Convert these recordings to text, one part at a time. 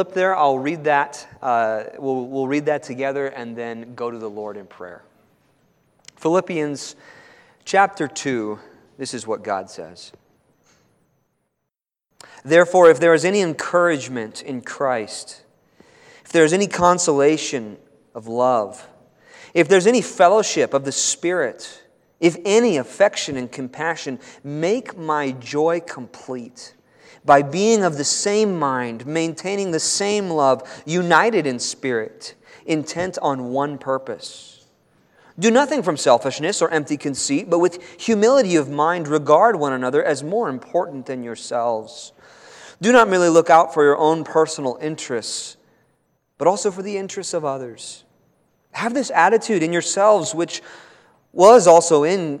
Flip there, I'll read that. Uh, we'll, we'll read that together and then go to the Lord in prayer. Philippians chapter 2, this is what God says. Therefore, if there is any encouragement in Christ, if there is any consolation of love, if there's any fellowship of the Spirit, if any affection and compassion, make my joy complete by being of the same mind, maintaining the same love, united in spirit, intent on one purpose. Do nothing from selfishness or empty conceit, but with humility of mind, regard one another as more important than yourselves. Do not merely look out for your own personal interests, but also for the interests of others. Have this attitude in yourselves, which was also in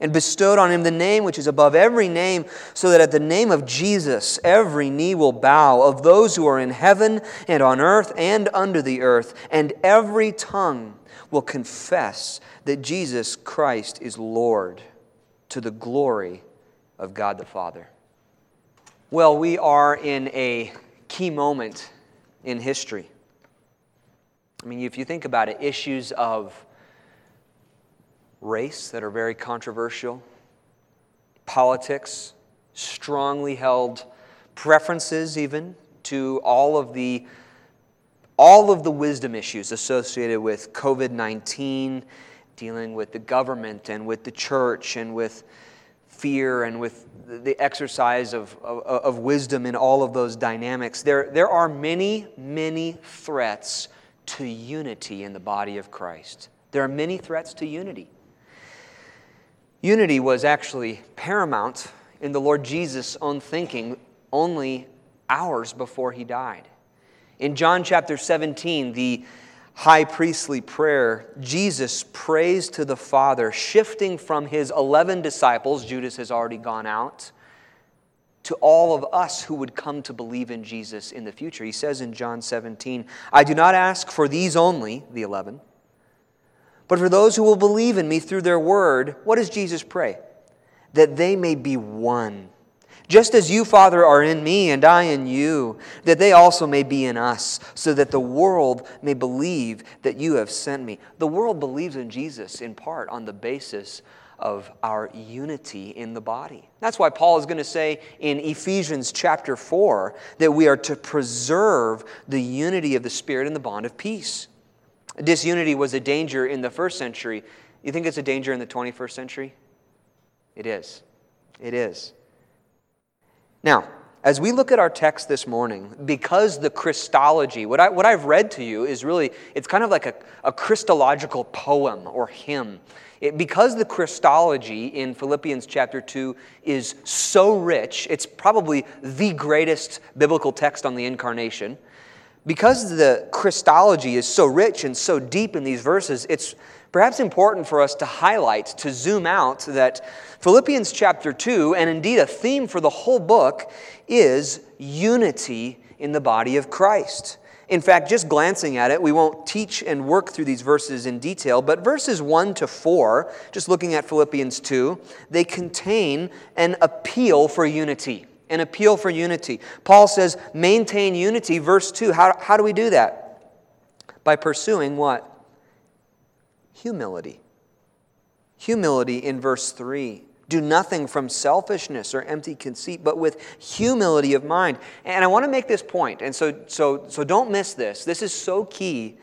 and bestowed on him the name which is above every name, so that at the name of Jesus every knee will bow of those who are in heaven and on earth and under the earth, and every tongue will confess that Jesus Christ is Lord to the glory of God the Father. Well, we are in a key moment in history. I mean, if you think about it, issues of race that are very controversial, politics, strongly held preferences, even to all of the all of the wisdom issues associated with COVID 19, dealing with the government and with the church and with fear and with the exercise of, of, of, wisdom in all of those dynamics. There, there are many, many threats to unity in the body of Christ. There are many threats to unity. Unity was actually paramount in the Lord Jesus' own thinking only hours before he died. In John chapter 17, the high priestly prayer, Jesus prays to the Father, shifting from his 11 disciples, Judas has already gone out, to all of us who would come to believe in Jesus in the future. He says in John 17, I do not ask for these only, the 11 but for those who will believe in me through their word, what does Jesus pray? That they may be one. Just as you, Father, are in me and I in you, that they also may be in us, so that the world may believe that you have sent me. The world believes in Jesus in part on the basis of our unity in the body. That's why Paul is going to say in Ephesians chapter 4 that we are to preserve the unity of the Spirit in the bond of peace. Disunity was a danger in the first century. You think it's a danger in the 21st century? It is. It is. Now, as we look at our text this morning, because the Christology, what, I, what I've read to you is really, it's kind of like a, a Christological poem or hymn. It, because the Christology in Philippians chapter 2 is so rich, it's probably the greatest biblical text on the incarnation. Because the Christology is so rich and so deep in these verses, it's perhaps important for us to highlight, to zoom out, that Philippians chapter 2, and indeed a theme for the whole book, is unity in the body of Christ. In fact, just glancing at it, we won't teach and work through these verses in detail, but verses 1 to 4, just looking at Philippians 2, they contain an appeal for unity an appeal for unity. Paul says, maintain unity. Verse 2, how, how do we do that? By pursuing what? Humility. Humility in verse 3. Do nothing from selfishness or empty conceit, but with humility of mind. And I want to make this point, and so, so, so don't miss this. This is so key.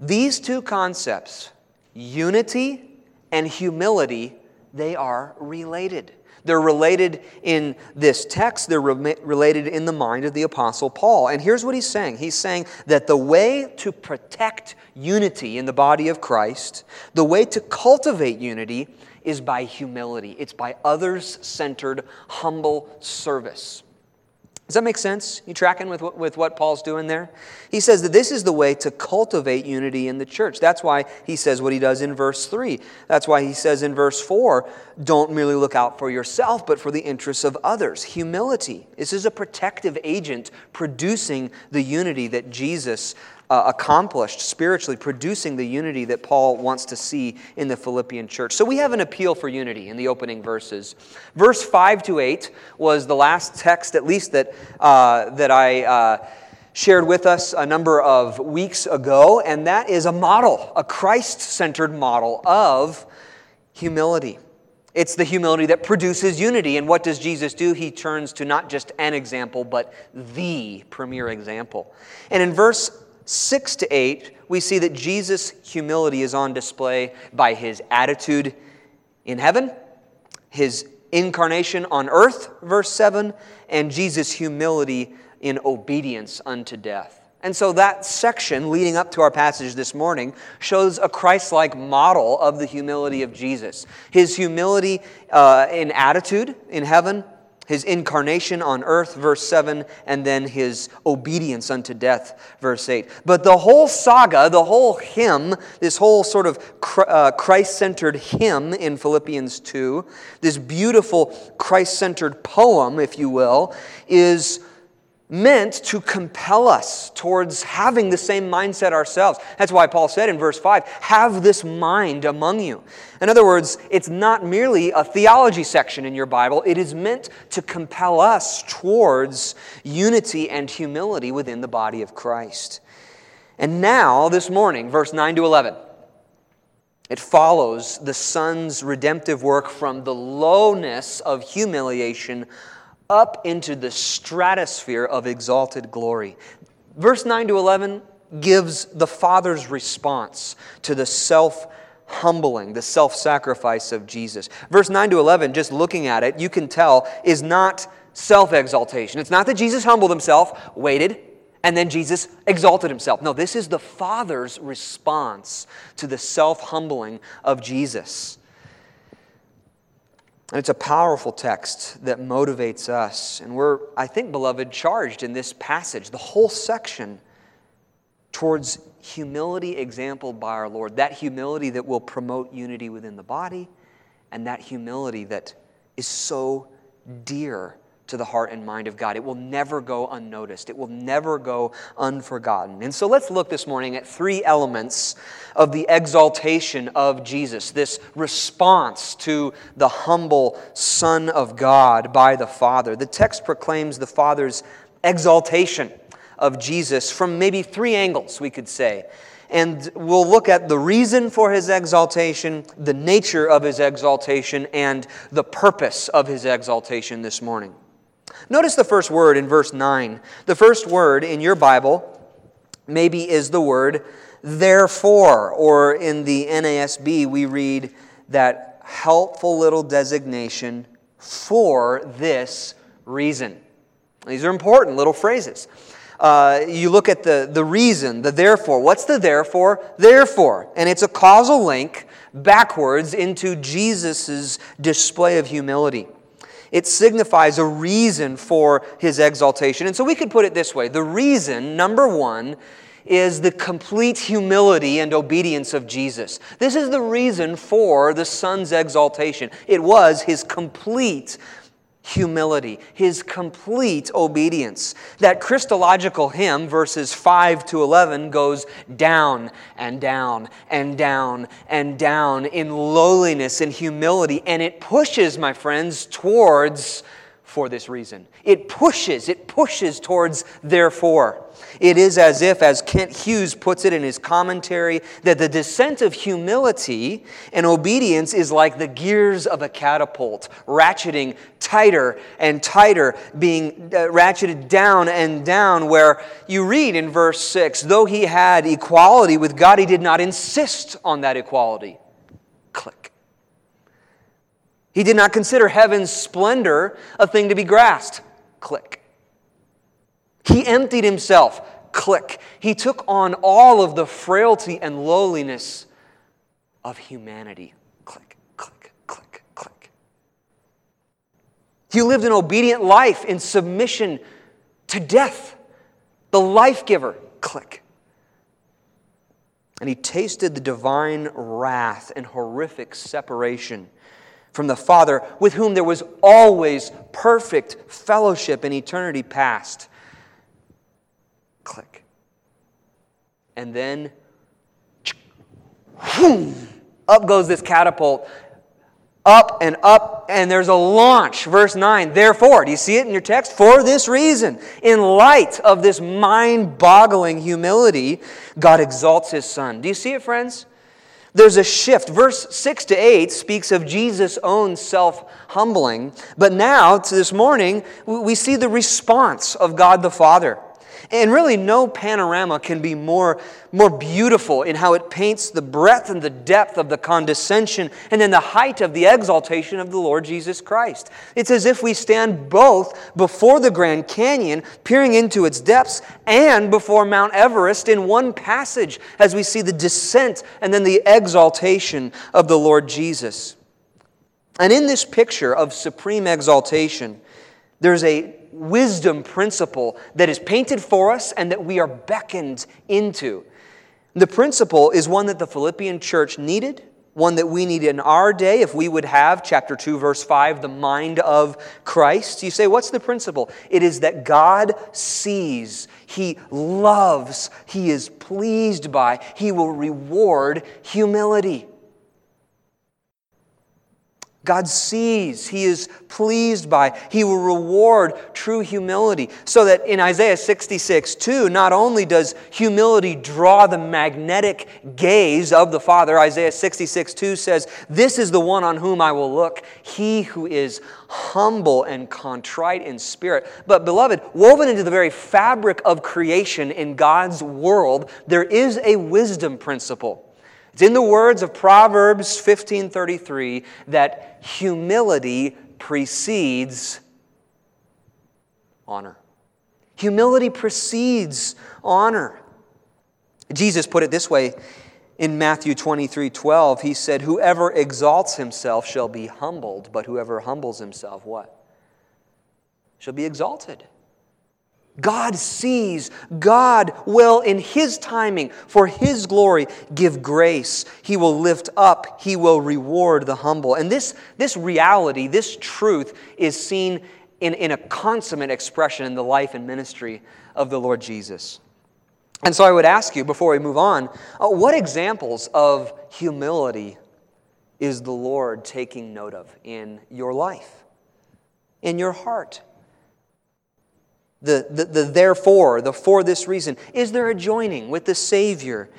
These two concepts, unity and humility, they are related. They're related in this text, they're re- related in the mind of the Apostle Paul. And here's what he's saying He's saying that the way to protect unity in the body of Christ, the way to cultivate unity, is by humility, it's by others centered, humble service. Does that make sense? You tracking with with what Paul's doing there? He says that this is the way to cultivate unity in the church. That's why he says what he does in verse 3. That's why he says in verse 4 don't merely look out for yourself, but for the interests of others. Humility. This is a protective agent producing the unity that Jesus uh, accomplished spiritually, producing the unity that Paul wants to see in the Philippian church. So we have an appeal for unity in the opening verses. Verse 5 to 8 was the last text, at least, that, uh, that I. Uh, shared with us a number of weeks ago, and that is a model, a Christ centered model of humility. It's the humility that produces unity. And what does Jesus do? He turns to not just an example, but the premier example. And in verse 6 to 8, we see that Jesus' humility is on display by his attitude in heaven, his incarnation on earth, verse 7, and Jesus' humility in obedience unto death. And so that section leading up to our passage this morning shows a Christ like model of the humility of Jesus. His humility uh, in attitude in heaven, his incarnation on earth, verse 7, and then his obedience unto death, verse 8. But the whole saga, the whole hymn, this whole sort of uh, Christ centered hymn in Philippians 2, this beautiful Christ centered poem, if you will, is meant to compel us towards having the same mindset ourselves. That's why Paul said in verse 5 have this mind among you. In other words, it's not merely a theology section in your Bible, it is meant to compel us towards unity and humility within the body of Christ. And now, this morning, verse 9 to 11. It follows the Son's redemptive work from the lowness of humiliation up into the stratosphere of exalted glory. Verse 9 to 11 gives the Father's response to the self humbling, the self sacrifice of Jesus. Verse 9 to 11, just looking at it, you can tell, is not self exaltation. It's not that Jesus humbled himself, waited, and then Jesus exalted himself. No, this is the Father's response to the self humbling of Jesus. And it's a powerful text that motivates us. And we're, I think, beloved, charged in this passage, the whole section, towards humility exampled by our Lord. That humility that will promote unity within the body, and that humility that is so dear to the heart and mind of God. It will never go unnoticed, it will never go unforgotten. And so let's look this morning at three elements of the exaltation of Jesus, this response to the humble Son of God by the Father. The text proclaims the Father's exaltation of Jesus from maybe three angles, we could say. And we'll look at the reason for his exaltation, the nature of his exaltation, and the purpose of his exaltation this morning. Notice the first word in verse 9. The first word in your Bible maybe is the word therefore, or in the NASB, we read that helpful little designation for this reason. These are important little phrases. Uh, you look at the, the reason, the therefore. What's the therefore? Therefore. And it's a causal link backwards into Jesus' display of humility. It signifies a reason for his exaltation. And so we could put it this way the reason, number one, is the complete humility and obedience of Jesus. This is the reason for the Son's exaltation. It was his complete humility, his complete obedience. That Christological hymn, verses 5 to 11, goes down and down and down and down in lowliness and humility, and it pushes, my friends, towards for this reason. It pushes, it pushes towards therefore. It is as if, as Kent Hughes puts it in his commentary, that the descent of humility and obedience is like the gears of a catapult, ratcheting tighter and tighter, being uh, ratcheted down and down, where you read in verse 6 though he had equality with God, he did not insist on that equality. Click. He did not consider heaven's splendor a thing to be grasped. Click. He emptied himself. Click. He took on all of the frailty and lowliness of humanity. Click, click, click, click. He lived an obedient life in submission to death, the life giver. Click. And he tasted the divine wrath and horrific separation from the Father, with whom there was always perfect fellowship in eternity past. Click. And then, up goes this catapult up and up, and there's a launch. Verse 9, therefore, do you see it in your text? For this reason, in light of this mind boggling humility, God exalts his Son. Do you see it, friends? There's a shift. Verse 6 to 8 speaks of Jesus' own self humbling, but now, to this morning, we see the response of God the Father. And really, no panorama can be more, more beautiful in how it paints the breadth and the depth of the condescension and then the height of the exaltation of the Lord Jesus Christ. It's as if we stand both before the Grand Canyon, peering into its depths, and before Mount Everest in one passage as we see the descent and then the exaltation of the Lord Jesus. And in this picture of supreme exaltation, there's a wisdom principle that is painted for us and that we are beckoned into. The principle is one that the Philippian church needed, one that we need in our day if we would have, chapter 2, verse 5, the mind of Christ. You say, what's the principle? It is that God sees, He loves, He is pleased by, He will reward humility. God sees, He is pleased by, He will reward true humility. So that in Isaiah 66 2, not only does humility draw the magnetic gaze of the Father, Isaiah 66 2 says, This is the one on whom I will look, he who is humble and contrite in spirit. But, beloved, woven into the very fabric of creation in God's world, there is a wisdom principle. It's in the words of Proverbs 15:33 that humility precedes honor. Humility precedes honor. Jesus put it this way in Matthew 23 12. He said, Whoever exalts himself shall be humbled, but whoever humbles himself, what? Shall be exalted. God sees. God will, in His timing, for His glory, give grace. He will lift up. He will reward the humble. And this, this reality, this truth, is seen in, in a consummate expression in the life and ministry of the Lord Jesus. And so I would ask you, before we move on, uh, what examples of humility is the Lord taking note of in your life, in your heart? The, the, the therefore, the for this reason? Is there a joining with the Savior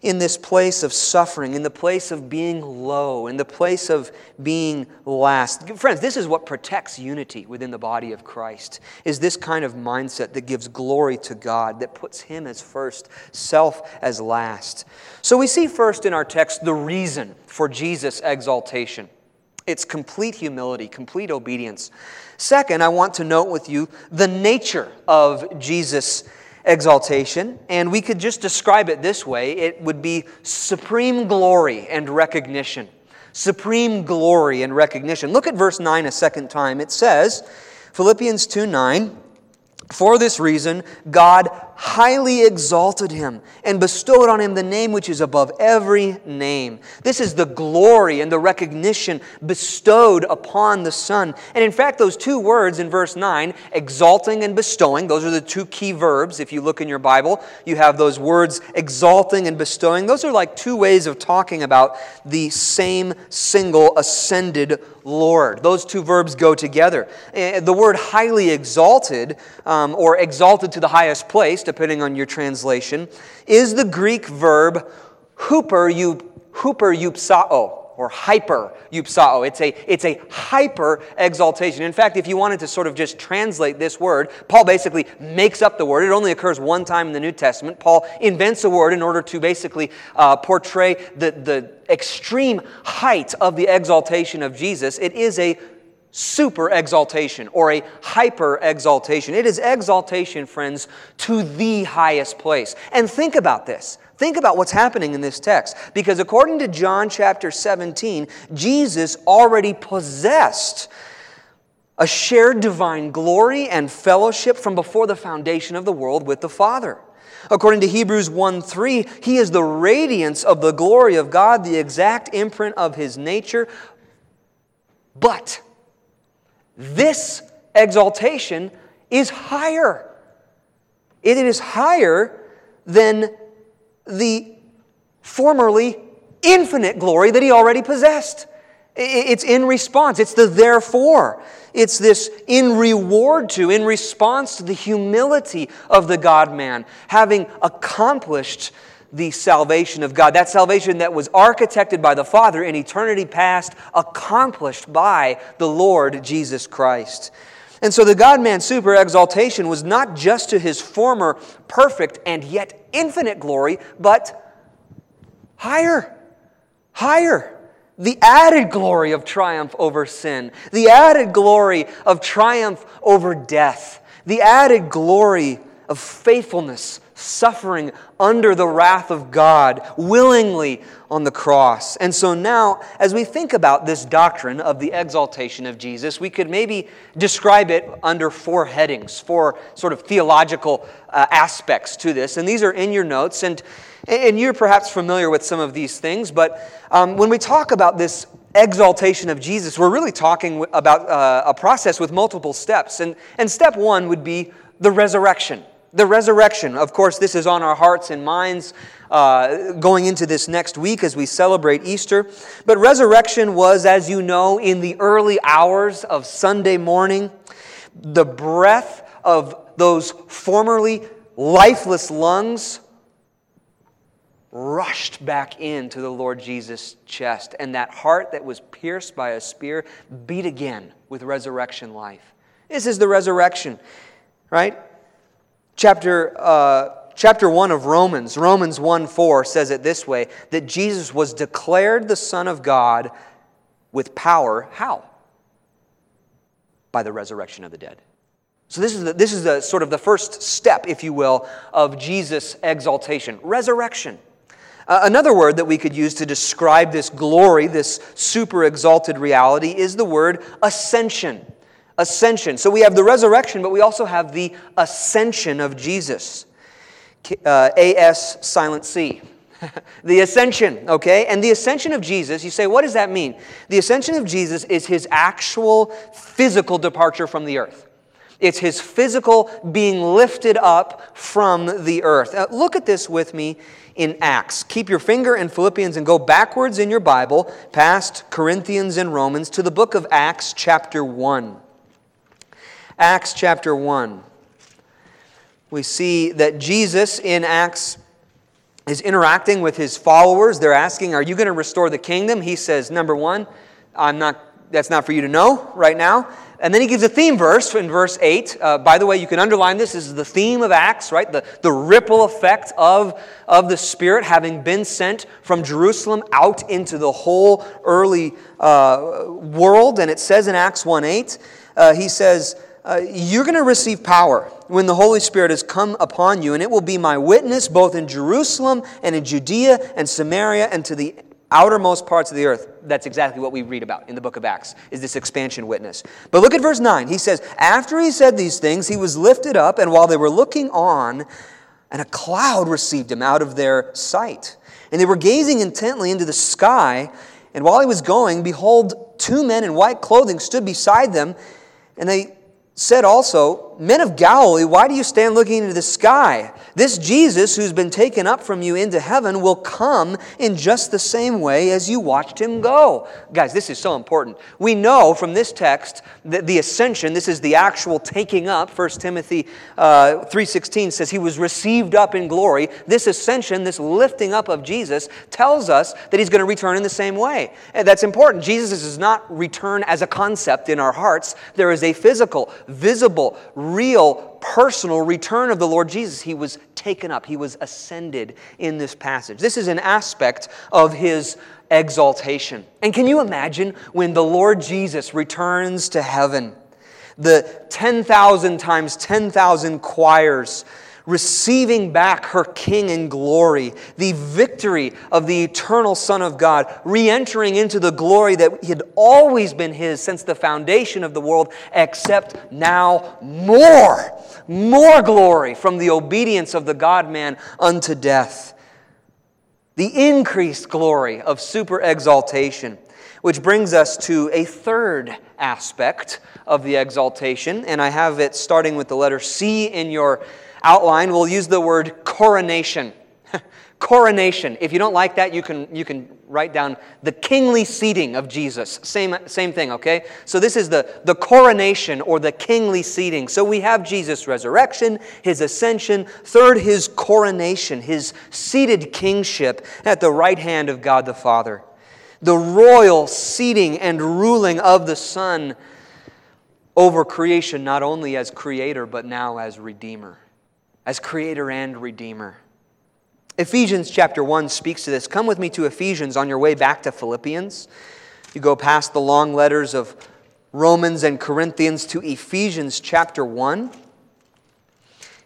in this place of suffering, in the place of being low, in the place of being last? Friends, this is what protects unity within the body of Christ, is this kind of mindset that gives glory to God, that puts Him as first, self as last. So we see first in our text the reason for Jesus' exaltation. It's complete humility, complete obedience. Second, I want to note with you the nature of Jesus' exaltation, and we could just describe it this way it would be supreme glory and recognition. Supreme glory and recognition. Look at verse 9 a second time. It says, Philippians 2 9, for this reason, God highly exalted him and bestowed on him the name which is above every name. This is the glory and the recognition bestowed upon the Son. And in fact, those two words in verse 9, exalting and bestowing, those are the two key verbs. If you look in your Bible, you have those words exalting and bestowing. Those are like two ways of talking about the same single ascended Lord. Those two verbs go together. Eh, the word highly exalted, um, or exalted to the highest place, depending on your translation, is the Greek verb hooper, hooper eupsao or hyper eupsao. It's a, it's a hyper exaltation. In fact, if you wanted to sort of just translate this word, Paul basically makes up the word. It only occurs one time in the New Testament. Paul invents a word in order to basically uh, portray the, the extreme height of the exaltation of Jesus. It is a super exaltation or a hyper exaltation. It is exaltation, friends, to the highest place. And think about this. Think about what's happening in this text. Because according to John chapter 17, Jesus already possessed a shared divine glory and fellowship from before the foundation of the world with the Father. According to Hebrews 1 3, he is the radiance of the glory of God, the exact imprint of his nature. But this exaltation is higher. It is higher than the formerly infinite glory that he already possessed. It's in response. It's the therefore. It's this in reward to, in response to the humility of the God man, having accomplished the salvation of God. That salvation that was architected by the Father in eternity past, accomplished by the Lord Jesus Christ. And so the God man super exaltation was not just to his former perfect and yet infinite glory, but higher, higher the added glory of triumph over sin, the added glory of triumph over death, the added glory of faithfulness, suffering under the wrath of God willingly on the cross. And so now, as we think about this doctrine of the exaltation of Jesus, we could maybe describe it under four headings, four sort of theological uh, aspects to this. And these are in your notes. And and you're perhaps familiar with some of these things, but um, when we talk about this exaltation of Jesus, we're really talking about uh, a process with multiple steps. And, and step one would be the resurrection. The resurrection, of course, this is on our hearts and minds uh, going into this next week as we celebrate Easter. But resurrection was, as you know, in the early hours of Sunday morning, the breath of those formerly lifeless lungs rushed back into the Lord Jesus' chest, and that heart that was pierced by a spear beat again with resurrection life. This is the resurrection, right? Chapter, uh, chapter 1 of Romans, Romans 1 4 says it this way that Jesus was declared the Son of God with power. How? By the resurrection of the dead. So, this is, the, this is the sort of the first step, if you will, of Jesus' exaltation resurrection. Uh, another word that we could use to describe this glory, this super exalted reality, is the word ascension. Ascension. So we have the resurrection, but we also have the ascension of Jesus. Uh, AS silent C. the ascension, okay? And the ascension of Jesus, you say, what does that mean? The ascension of Jesus is his actual physical departure from the earth. It's his physical being lifted up from the earth. Uh, look at this with me in Acts. Keep your finger in Philippians and go backwards in your Bible, past Corinthians and Romans, to the book of Acts, chapter 1. Acts chapter 1. We see that Jesus in Acts is interacting with his followers. They're asking, Are you going to restore the kingdom? He says, Number one, I'm not, that's not for you to know right now. And then he gives a theme verse in verse 8. Uh, by the way, you can underline this. This is the theme of Acts, right? The, the ripple effect of, of the Spirit having been sent from Jerusalem out into the whole early uh, world. And it says in Acts 1 8, uh, he says, uh, You're going to receive power when the Holy Spirit has come upon you, and it will be my witness both in Jerusalem and in Judea and Samaria and to the outermost parts of the earth. That's exactly what we read about in the book of Acts, is this expansion witness. But look at verse 9. He says, After he said these things, he was lifted up, and while they were looking on, and a cloud received him out of their sight. And they were gazing intently into the sky, and while he was going, behold, two men in white clothing stood beside them, and they said also, Men of Galilee, why do you stand looking into the sky? This Jesus, who's been taken up from you into heaven, will come in just the same way as you watched him go. Guys, this is so important. We know from this text that the ascension, this is the actual taking up. 1 Timothy uh, 3.16 says he was received up in glory. This ascension, this lifting up of Jesus, tells us that he's going to return in the same way. And that's important. Jesus does not return as a concept in our hearts. There is a physical, visible, real, personal return of the Lord Jesus. He was taken up, he was ascended in this passage. This is an aspect of his exaltation. And can you imagine when the Lord Jesus returns to heaven? The 10,000 times 10,000 choirs receiving back her king in glory, the victory of the eternal Son of God, re entering into the glory that had always been his since the foundation of the world, except now more, more glory from the obedience of the God man unto death. The increased glory of super exaltation. Which brings us to a third aspect of the exaltation, and I have it starting with the letter C in your outline, we'll use the word coronation. coronation. If you don't like that, you can, you can write down the kingly seating of Jesus. Same, same thing, okay? So this is the, the coronation or the kingly seating. So we have Jesus' resurrection, his ascension, third, his coronation, his seated kingship at the right hand of God the Father. The royal seating and ruling of the Son over creation, not only as creator, but now as redeemer as creator and redeemer. Ephesians chapter 1 speaks to this. Come with me to Ephesians on your way back to Philippians. You go past the long letters of Romans and Corinthians to Ephesians chapter 1.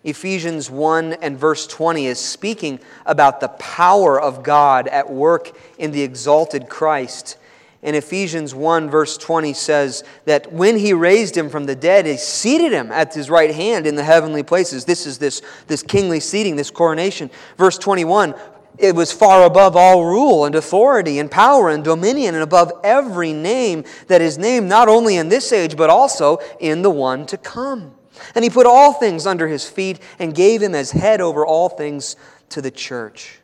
Ephesians 1 and verse 20 is speaking about the power of God at work in the exalted Christ in Ephesians 1, verse 20 says that when he raised him from the dead, he seated him at his right hand in the heavenly places. This is this, this kingly seating, this coronation. Verse 21, it was far above all rule and authority and power and dominion and above every name that is named, not only in this age, but also in the one to come. And he put all things under his feet and gave him as head over all things to the church.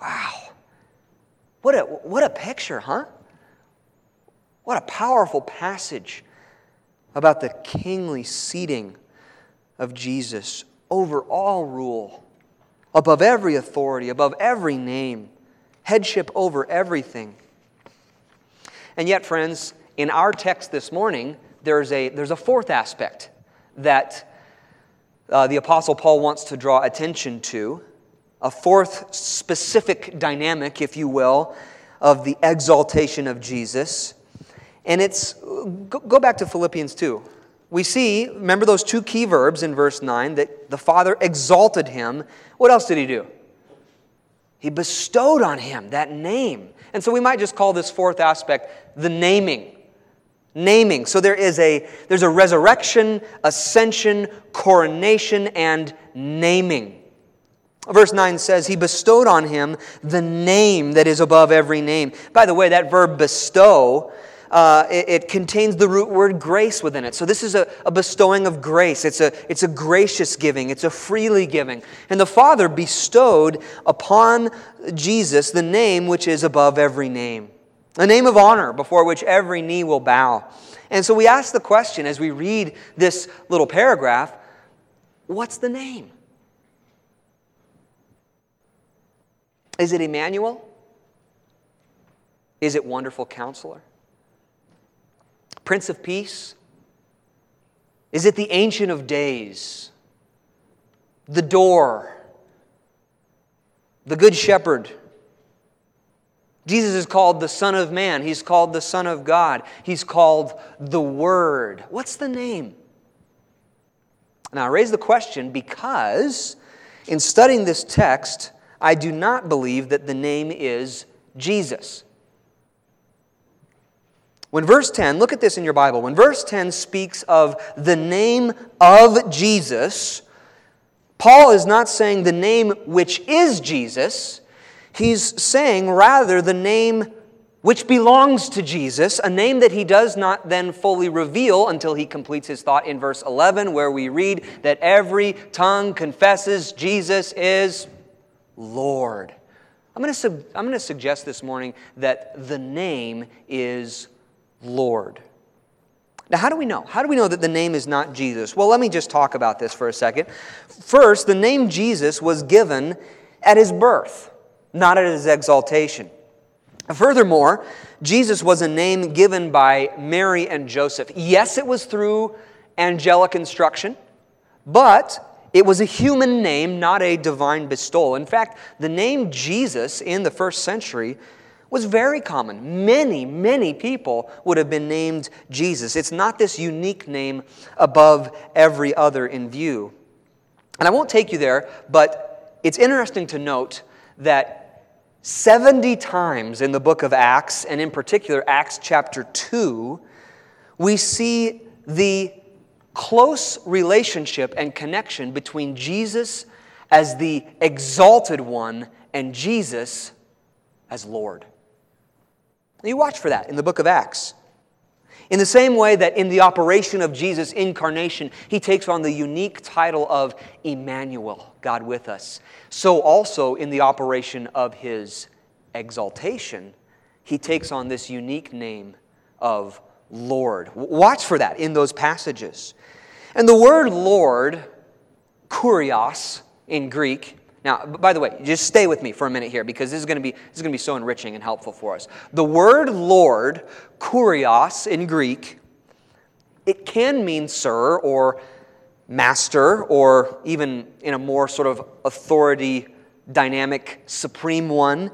Wow. What a, what a picture, huh? What a powerful passage about the kingly seating of Jesus over all rule, above every authority, above every name, headship over everything. And yet, friends, in our text this morning, there's a, there's a fourth aspect that uh, the Apostle Paul wants to draw attention to, a fourth specific dynamic, if you will, of the exaltation of Jesus. And it's, go back to Philippians 2. We see, remember those two key verbs in verse 9, that the Father exalted him. What else did he do? He bestowed on him that name. And so we might just call this fourth aspect the naming. Naming. So there is a there's a resurrection, ascension, coronation, and naming. Verse 9 says, He bestowed on him the name that is above every name. By the way, that verb bestow uh, it, it, contains the root word grace within it. So this is a, a bestowing of grace. It's a, it's a gracious giving, it's a freely giving. And the Father bestowed upon Jesus the name which is above every name, a name of honor before which every knee will bow. And so we ask the question as we read this little paragraph what's the name? Is it Emmanuel? Is it Wonderful Counselor? Prince of Peace? Is it the Ancient of Days? The Door? The Good Shepherd? Jesus is called the Son of Man. He's called the Son of God. He's called the Word. What's the name? Now, I raise the question because in studying this text, I do not believe that the name is Jesus. When verse 10, look at this in your Bible, when verse 10 speaks of the name of Jesus, Paul is not saying the name which is Jesus. He's saying rather the name which belongs to Jesus, a name that he does not then fully reveal until he completes his thought in verse 11, where we read that every tongue confesses Jesus is Lord. I'm going to, sub- I'm going to suggest this morning that the name is Lord. Now, how do we know? How do we know that the name is not Jesus? Well, let me just talk about this for a second. First, the name Jesus was given at his birth, not at his exaltation. Furthermore, Jesus was a name given by Mary and Joseph. Yes, it was through angelic instruction, but it was a human name, not a divine bestowal. In fact, the name Jesus in the first century was very common. Many, many people would have been named Jesus. It's not this unique name above every other in view. And I won't take you there, but it's interesting to note that 70 times in the book of Acts, and in particular Acts chapter 2, we see the close relationship and connection between Jesus as the exalted one and Jesus as Lord. You watch for that in the book of Acts. In the same way that in the operation of Jesus' incarnation, he takes on the unique title of Emmanuel, God with us, so also in the operation of his exaltation, he takes on this unique name of Lord. Watch for that in those passages. And the word Lord, kurios in Greek, now, by the way, just stay with me for a minute here because this is going to be, this is going to be so enriching and helpful for us. The word Lord, kurios in Greek, it can mean sir or master or even in a more sort of authority dynamic supreme one.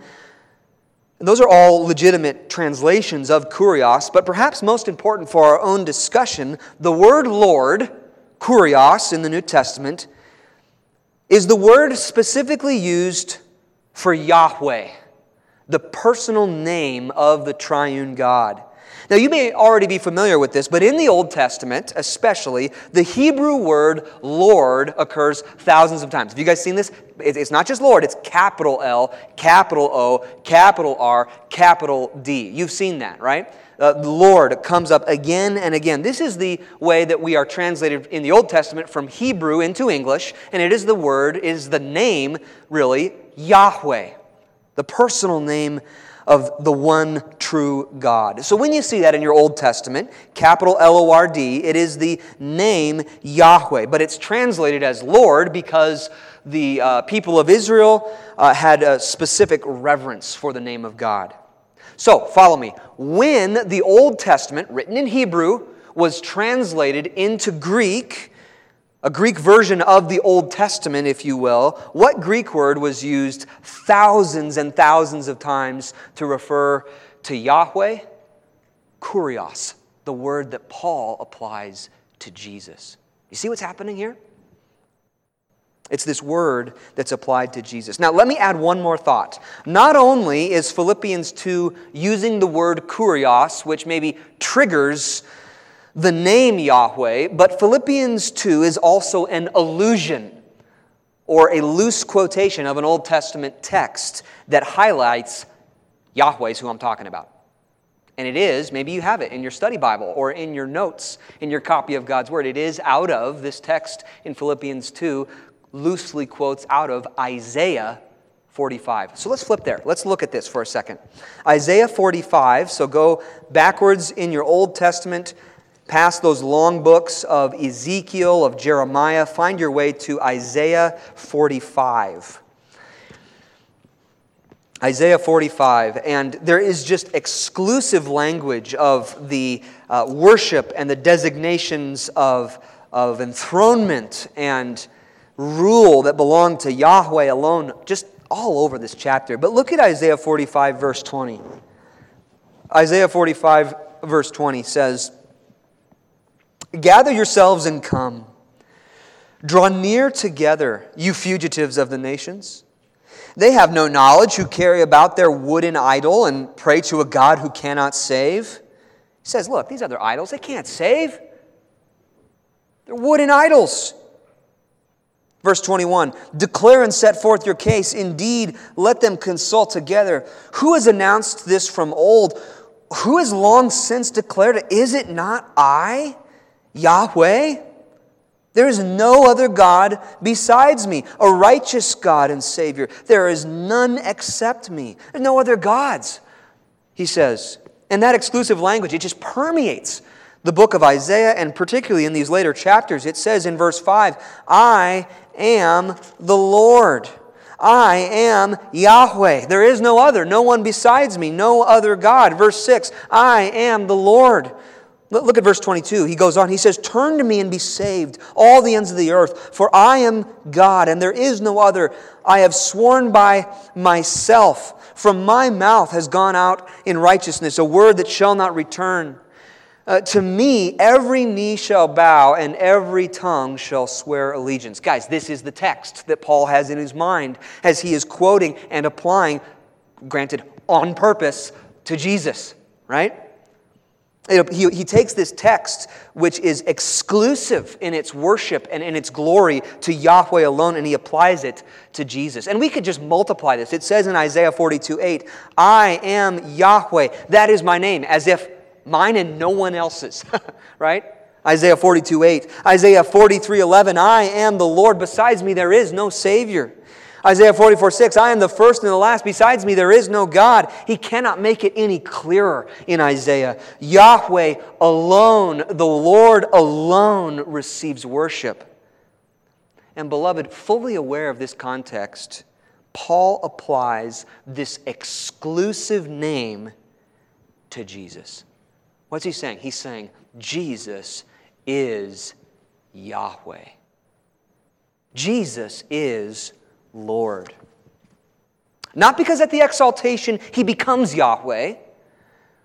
And those are all legitimate translations of kurios, but perhaps most important for our own discussion, the word Lord, kurios in the New Testament, is the word specifically used for Yahweh, the personal name of the triune God. Now, you may already be familiar with this, but in the Old Testament, especially, the Hebrew word Lord occurs thousands of times. Have you guys seen this? It's not just Lord, it's capital L, capital O, capital R, capital D. You've seen that, right? Uh, Lord comes up again and again. This is the way that we are translated in the Old Testament from Hebrew into English, and it is the word, is the name, really, Yahweh, the personal name of the one true God. So when you see that in your Old Testament, capital L O R D, it is the name Yahweh, but it's translated as Lord because the uh, people of Israel uh, had a specific reverence for the name of God. So, follow me. When the Old Testament, written in Hebrew, was translated into Greek, a Greek version of the Old Testament, if you will, what Greek word was used thousands and thousands of times to refer to Yahweh? Kurios, the word that Paul applies to Jesus. You see what's happening here? It's this word that's applied to Jesus. Now, let me add one more thought. Not only is Philippians 2 using the word kurios, which maybe triggers the name Yahweh, but Philippians 2 is also an allusion or a loose quotation of an Old Testament text that highlights Yahweh is who I'm talking about. And it is, maybe you have it in your study Bible or in your notes, in your copy of God's Word. It is out of this text in Philippians 2 loosely quotes out of Isaiah 45. So let's flip there. Let's look at this for a second. Isaiah 45, so go backwards in your Old Testament, past those long books of Ezekiel, of Jeremiah, find your way to Isaiah 45. Isaiah 45, and there is just exclusive language of the uh, worship and the designations of, of enthronement and rule that belonged to Yahweh alone, just all over this chapter. But look at Isaiah 45, verse 20. Isaiah 45, verse 20 says, Gather yourselves and come. Draw near together, you fugitives of the nations. They have no knowledge who carry about their wooden idol and pray to a God who cannot save. He says, Look, these other idols, they can't save. They're wooden idols. Verse 21 Declare and set forth your case. Indeed, let them consult together. Who has announced this from old? Who has long since declared it? Is it not I, Yahweh? There is no other God besides me, a righteous God and Savior. There is none except me. There's no other gods, he says. And that exclusive language, it just permeates the book of Isaiah, and particularly in these later chapters. It says in verse 5 I am the Lord. I am Yahweh. There is no other, no one besides me, no other God. Verse 6 I am the Lord. Look at verse 22. He goes on, he says, Turn to me and be saved, all the ends of the earth, for I am God, and there is no other. I have sworn by myself. From my mouth has gone out in righteousness a word that shall not return Uh, to me, every knee shall bow and every tongue shall swear allegiance. Guys, this is the text that Paul has in his mind as he is quoting and applying, granted, on purpose, to Jesus, right? He, he takes this text, which is exclusive in its worship and in its glory to Yahweh alone, and he applies it to Jesus. And we could just multiply this. It says in Isaiah 42 8, I am Yahweh. That is my name, as if mine and no one else's, right? Isaiah 42 8. Isaiah 43 11, I am the Lord. Besides me, there is no Savior. Isaiah 44 6, I am the first and the last. Besides me, there is no God. He cannot make it any clearer in Isaiah. Yahweh alone, the Lord alone receives worship. And beloved, fully aware of this context, Paul applies this exclusive name to Jesus. What's he saying? He's saying, Jesus is Yahweh. Jesus is Lord. Not because at the exaltation he becomes Yahweh,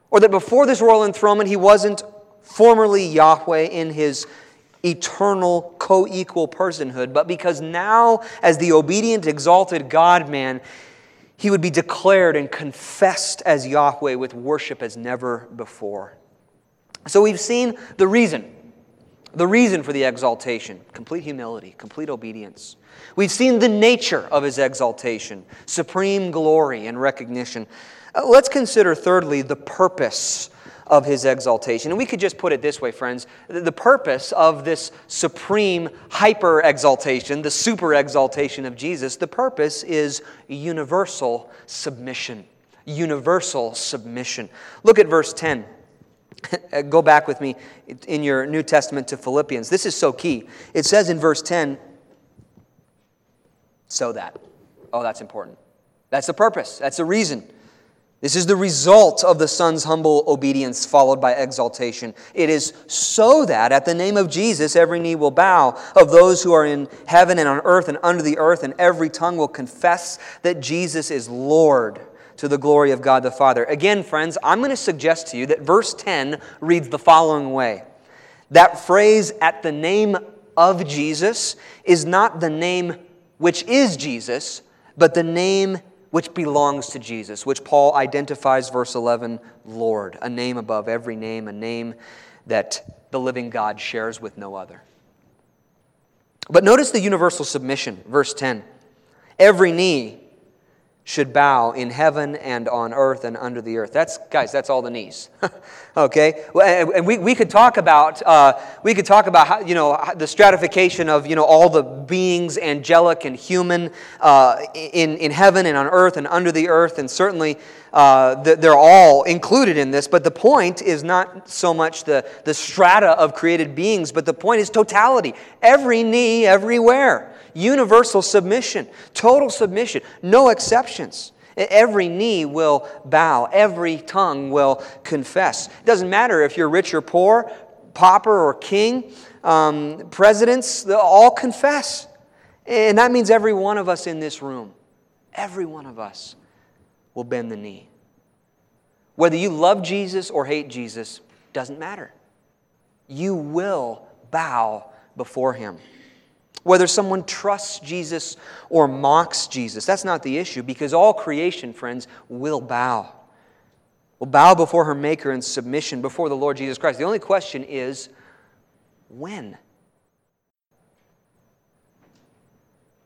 or that before this royal enthronement he wasn't formerly Yahweh in his eternal co equal personhood, but because now, as the obedient, exalted God man, he would be declared and confessed as Yahweh with worship as never before. So we've seen the reason. The reason for the exaltation complete humility, complete obedience. We've seen the nature of his exaltation, supreme glory and recognition. Uh, let's consider, thirdly, the purpose of his exaltation. And we could just put it this way, friends the purpose of this supreme hyper exaltation, the super exaltation of Jesus, the purpose is universal submission. Universal submission. Look at verse 10. Go back with me in your New Testament to Philippians. This is so key. It says in verse 10, so that. Oh, that's important. That's the purpose, that's the reason. This is the result of the Son's humble obedience followed by exaltation. It is so that at the name of Jesus every knee will bow of those who are in heaven and on earth and under the earth, and every tongue will confess that Jesus is Lord to the glory of God the Father. Again, friends, I'm going to suggest to you that verse 10 reads the following way that phrase, at the name of Jesus, is not the name which is Jesus, but the name which belongs to Jesus, which Paul identifies, verse 11, Lord, a name above every name, a name that the living God shares with no other. But notice the universal submission, verse 10. Every knee should bow in heaven and on earth and under the earth. That's guys. That's all the knees. okay, and we, we could talk about uh, we could talk about how, you know the stratification of you know all the beings, angelic and human, uh, in in heaven and on earth and under the earth, and certainly. Uh, they're all included in this, but the point is not so much the, the strata of created beings, but the point is totality. Every knee, everywhere universal submission, total submission, no exceptions. Every knee will bow, every tongue will confess. It doesn't matter if you're rich or poor, pauper or king, um, presidents, all confess. And that means every one of us in this room, every one of us will bend the knee. Whether you love Jesus or hate Jesus, doesn't matter. You will bow before him. Whether someone trusts Jesus or mocks Jesus, that's not the issue because all creation, friends, will bow. Will bow before her Maker in submission before the Lord Jesus Christ. The only question is when?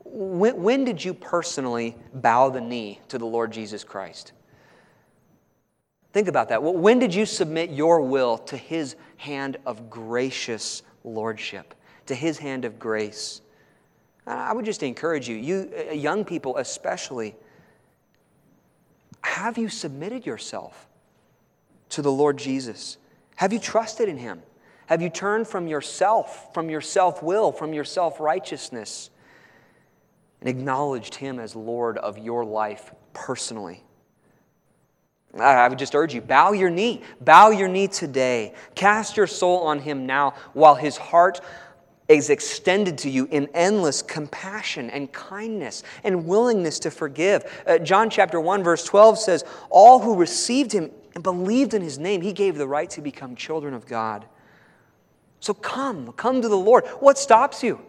When, when did you personally bow the knee to the Lord Jesus Christ? Think about that. When did you submit your will to His hand of gracious lordship, to His hand of grace? I would just encourage you, you uh, young people especially, have you submitted yourself to the Lord Jesus? Have you trusted in Him? Have you turned from yourself, from your self will, from your self righteousness, and acknowledged Him as Lord of your life personally? I would just urge you bow your knee. Bow your knee today. Cast your soul on Him now while His heart is extended to you in endless compassion and kindness and willingness to forgive. Uh, John chapter 1 verse 12 says, "All who received him and believed in his name, he gave the right to become children of God. So come, come to the Lord. What stops you?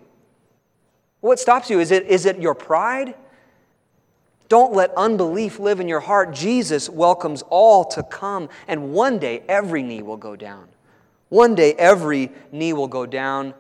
What stops you? Is it, is it your pride? Don't let unbelief live in your heart. Jesus welcomes all to come, and one day every knee will go down. One day every knee will go down,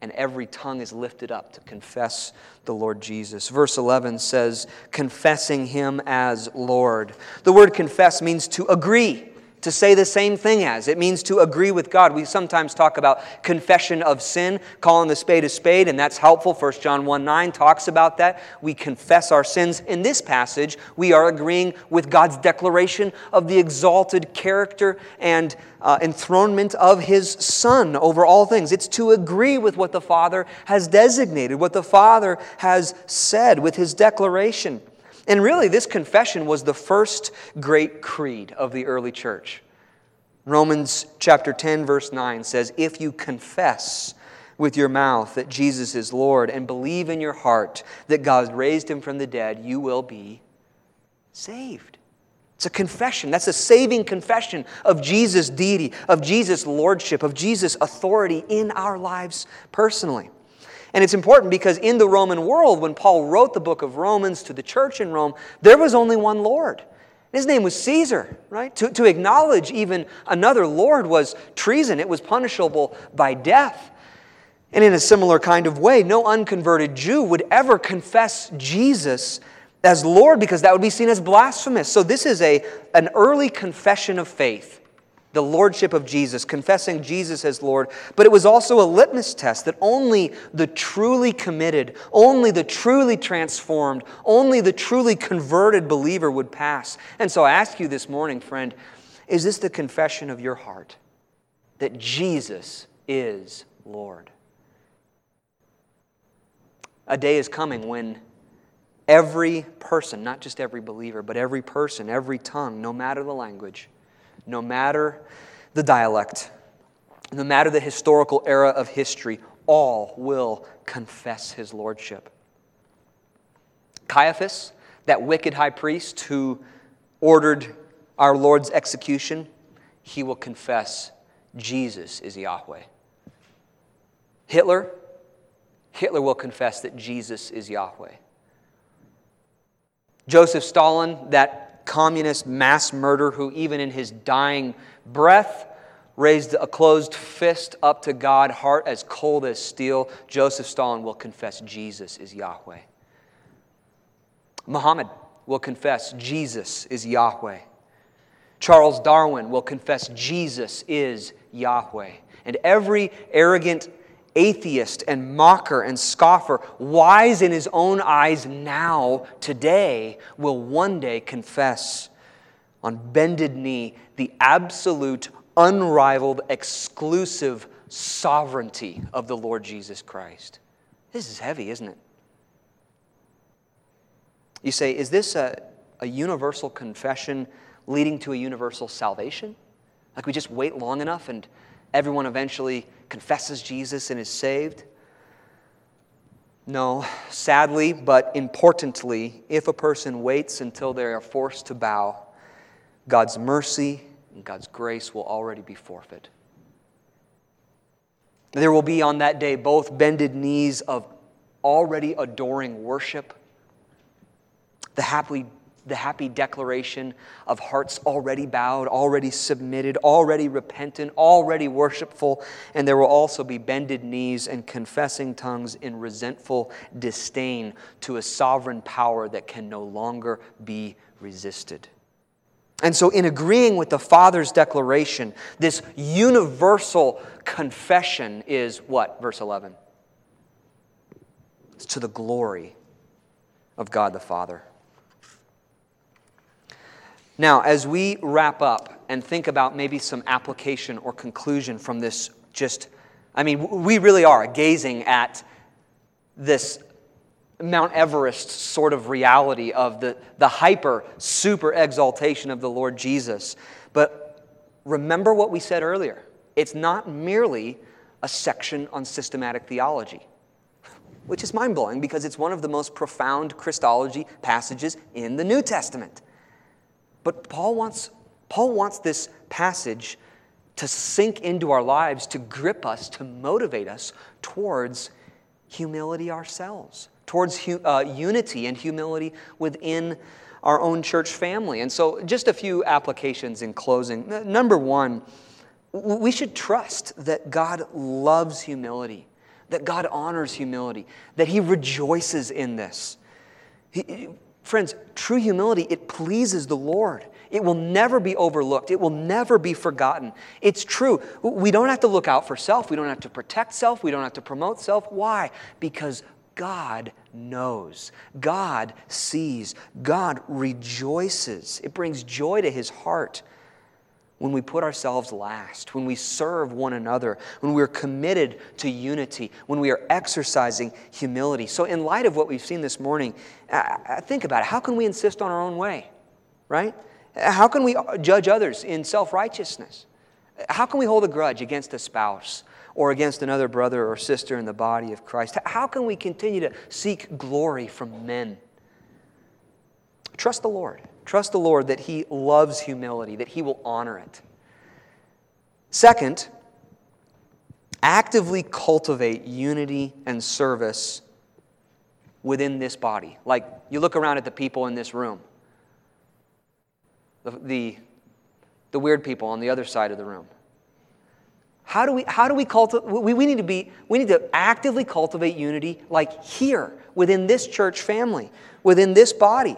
and every tongue is lifted up to confess the Lord Jesus. Verse 11 says, confessing him as Lord. The word confess means to agree to say the same thing as. It means to agree with God. We sometimes talk about confession of sin, calling the spade a spade, and that's helpful. 1 John 1 9 talks about that. We confess our sins. In this passage, we are agreeing with God's declaration of the exalted character and uh, enthronement of his Son over all things. It's to agree with what the Father has designated, what the Father has said with his declaration. And really, this confession was the first great creed of the early church. Romans chapter 10, verse 9 says, If you confess with your mouth that Jesus is Lord and believe in your heart that God raised him from the dead, you will be saved. It's a confession. That's a saving confession of Jesus' deity, of Jesus' lordship, of Jesus' authority in our lives personally. And it's important because in the Roman world, when Paul wrote the book of Romans to the church in Rome, there was only one Lord. His name was Caesar, right? To, to acknowledge even another Lord was treason, it was punishable by death. And in a similar kind of way, no unconverted Jew would ever confess Jesus as Lord because that would be seen as blasphemous. So, this is a, an early confession of faith the lordship of Jesus, confessing Jesus as Lord, but it was also a litmus test that only the truly committed, only the truly transformed, only the truly converted believer would pass. And so I ask you this morning, friend, is this the confession of your heart that Jesus is Lord? A day is coming when every person, not just every believer, but every person, every tongue, no matter the language, no matter the dialect, no matter the historical era of history, all will confess his lordship. Caiaphas, that wicked high priest who ordered our Lord's execution, he will confess Jesus is Yahweh. Hitler, Hitler will confess that Jesus is Yahweh. Joseph Stalin, that communist mass murderer who, even in his dying breath, raised a closed fist up to God, heart as cold as steel, Joseph Stalin will confess Jesus is Yahweh. Muhammad will confess Jesus is Yahweh. Charles Darwin will confess Jesus is Yahweh. And every arrogant atheist and mocker and scoffer, wise in his own eyes now, today, will one day confess on bended knee the absolute, unrivaled, exclusive sovereignty of the Lord Jesus Christ. This is heavy, isn't it? You say, is this a, a universal confession leading to a universal salvation? Like we just wait long enough and everyone eventually confesses Jesus and is saved? No, sadly, but importantly, if a person waits until they are forced to bow, God's mercy and God's grace will already be forfeit. There will be on that day both bended knees of already adoring worship, the happily the happy declaration of hearts already bowed, already submitted, already repentant, already worshipful, and there will also be bended knees and confessing tongues in resentful disdain to a sovereign power that can no longer be resisted. And so, in agreeing with the Father's declaration, this universal confession is what? Verse 11. It's to the glory of God the Father. Now, as we wrap up and think about maybe some application or conclusion from this, just, I mean, we really are gazing at this Mount Everest sort of reality of the, the hyper, super exaltation of the Lord Jesus. But remember what we said earlier it's not merely a section on systematic theology, which is mind blowing because it's one of the most profound Christology passages in the New Testament. But Paul wants Paul wants this passage to sink into our lives, to grip us, to motivate us towards humility ourselves, towards hu- uh, unity and humility within our own church family. And so, just a few applications in closing. Number one, we should trust that God loves humility, that God honors humility, that He rejoices in this. Friends, true humility, it pleases the Lord. It will never be overlooked. It will never be forgotten. It's true. We don't have to look out for self. We don't have to protect self. We don't have to promote self. Why? Because God knows. God sees. God rejoices. It brings joy to his heart when we put ourselves last, when we serve one another, when we're committed to unity, when we are exercising humility. So, in light of what we've seen this morning, think about it. How can we insist on our own way, right? How can we judge others in self righteousness? How can we hold a grudge against a spouse or against another brother or sister in the body of Christ? How can we continue to seek glory from men? Trust the Lord. Trust the Lord that He loves humility, that He will honor it. Second, actively cultivate unity and service within this body. Like you look around at the people in this room the, the, the weird people on the other side of the room. How do we, how do we cultivate? We, we, need to be, we need to actively cultivate unity like here, within this church family, within this body,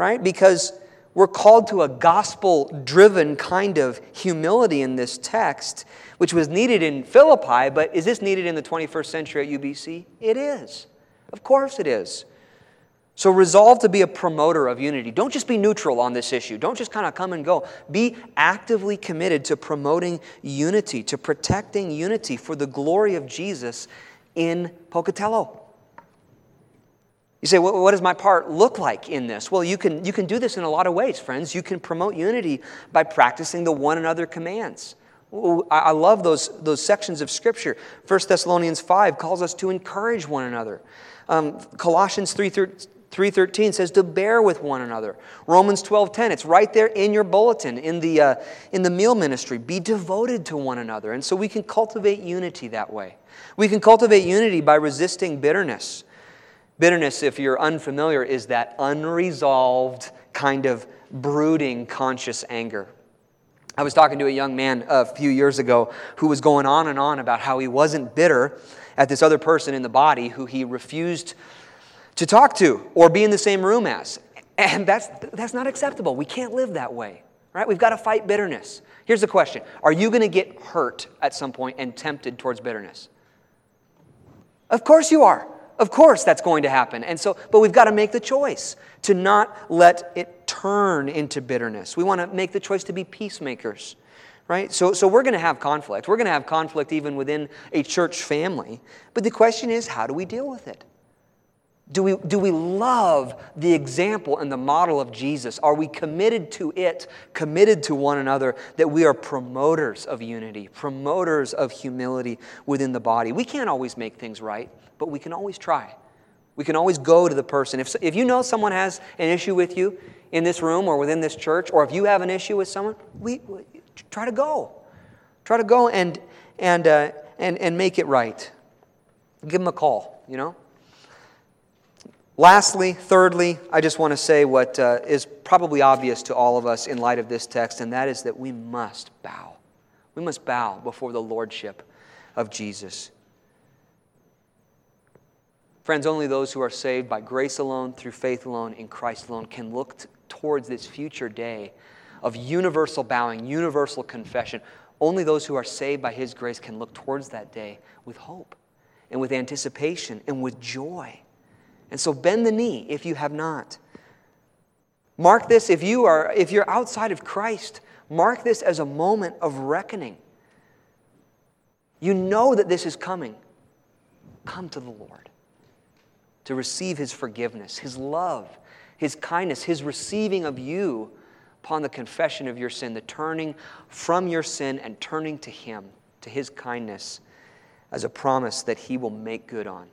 right? Because we're called to a gospel driven kind of humility in this text, which was needed in Philippi, but is this needed in the 21st century at UBC? It is. Of course it is. So resolve to be a promoter of unity. Don't just be neutral on this issue. Don't just kind of come and go. Be actively committed to promoting unity, to protecting unity for the glory of Jesus in Pocatello. You say, well, what does my part look like in this? Well, you can, you can do this in a lot of ways, friends. You can promote unity by practicing the one another commands. I love those, those sections of Scripture. 1 Thessalonians 5 calls us to encourage one another. Um, Colossians 3, 3.13 says to bear with one another romans 12.10 it's right there in your bulletin in the, uh, in the meal ministry be devoted to one another and so we can cultivate unity that way we can cultivate unity by resisting bitterness bitterness if you're unfamiliar is that unresolved kind of brooding conscious anger i was talking to a young man a few years ago who was going on and on about how he wasn't bitter at this other person in the body who he refused to talk to or be in the same room as. And that's, that's not acceptable. We can't live that way, right? We've got to fight bitterness. Here's the question Are you going to get hurt at some point and tempted towards bitterness? Of course you are. Of course that's going to happen. And so, but we've got to make the choice to not let it turn into bitterness. We want to make the choice to be peacemakers right? So, so we're going to have conflict. We're going to have conflict even within a church family. But the question is, how do we deal with it? Do we, do we love the example and the model of Jesus? Are we committed to it, committed to one another, that we are promoters of unity, promoters of humility within the body? We can't always make things right, but we can always try. We can always go to the person. If, if you know someone has an issue with you in this room or within this church, or if you have an issue with someone, we, we try to go. Try to go and, and, uh, and, and make it right. Give them a call, you know? Lastly, thirdly, I just want to say what uh, is probably obvious to all of us in light of this text, and that is that we must bow. We must bow before the lordship of Jesus. Friends, only those who are saved by grace alone, through faith alone, in Christ alone, can look t- towards this future day of universal bowing, universal confession. Only those who are saved by His grace can look towards that day with hope and with anticipation and with joy. And so bend the knee if you have not. Mark this if you are if you're outside of Christ, mark this as a moment of reckoning. You know that this is coming. Come to the Lord to receive his forgiveness, his love, his kindness, his receiving of you upon the confession of your sin, the turning from your sin and turning to him, to his kindness as a promise that he will make good on.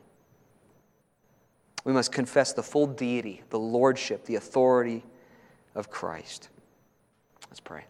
We must confess the full deity, the lordship, the authority of Christ. Let's pray.